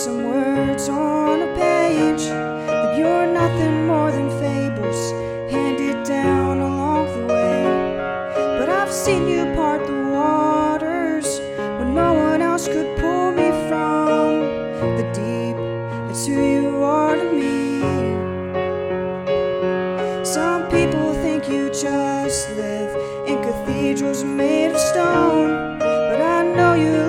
some words on a page that you're nothing more than fables handed down along the way. But I've seen you part the waters when no one else could pull me from the deep. That's who you are to me. Some people think you just live in cathedrals made of stone, but I know you.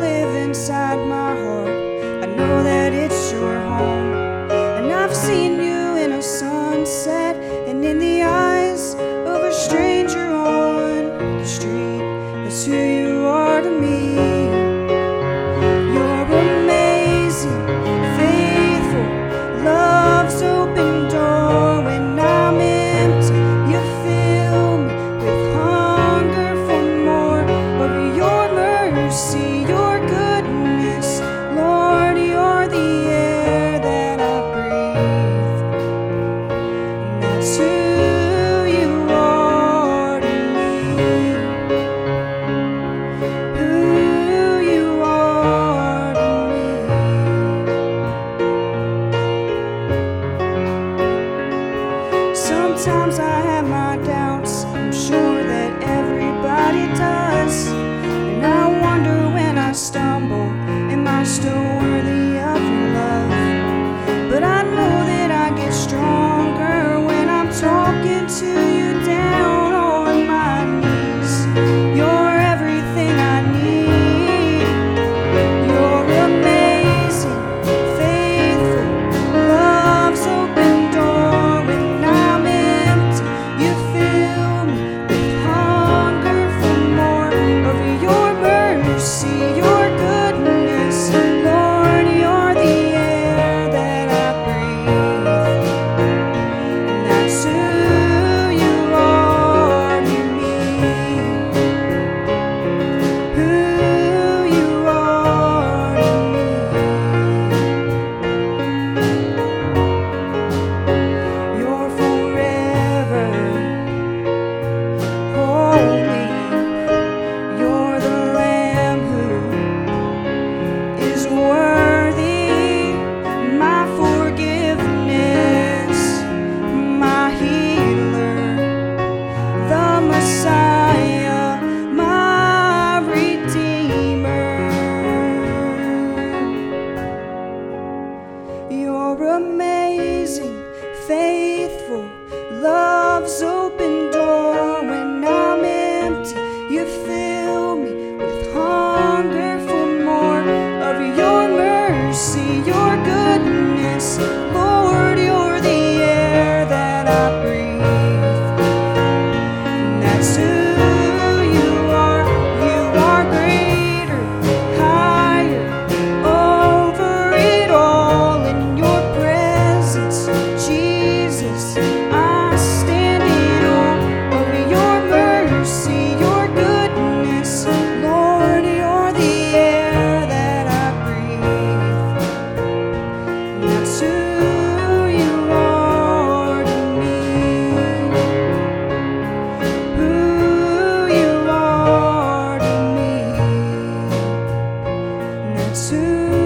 love so to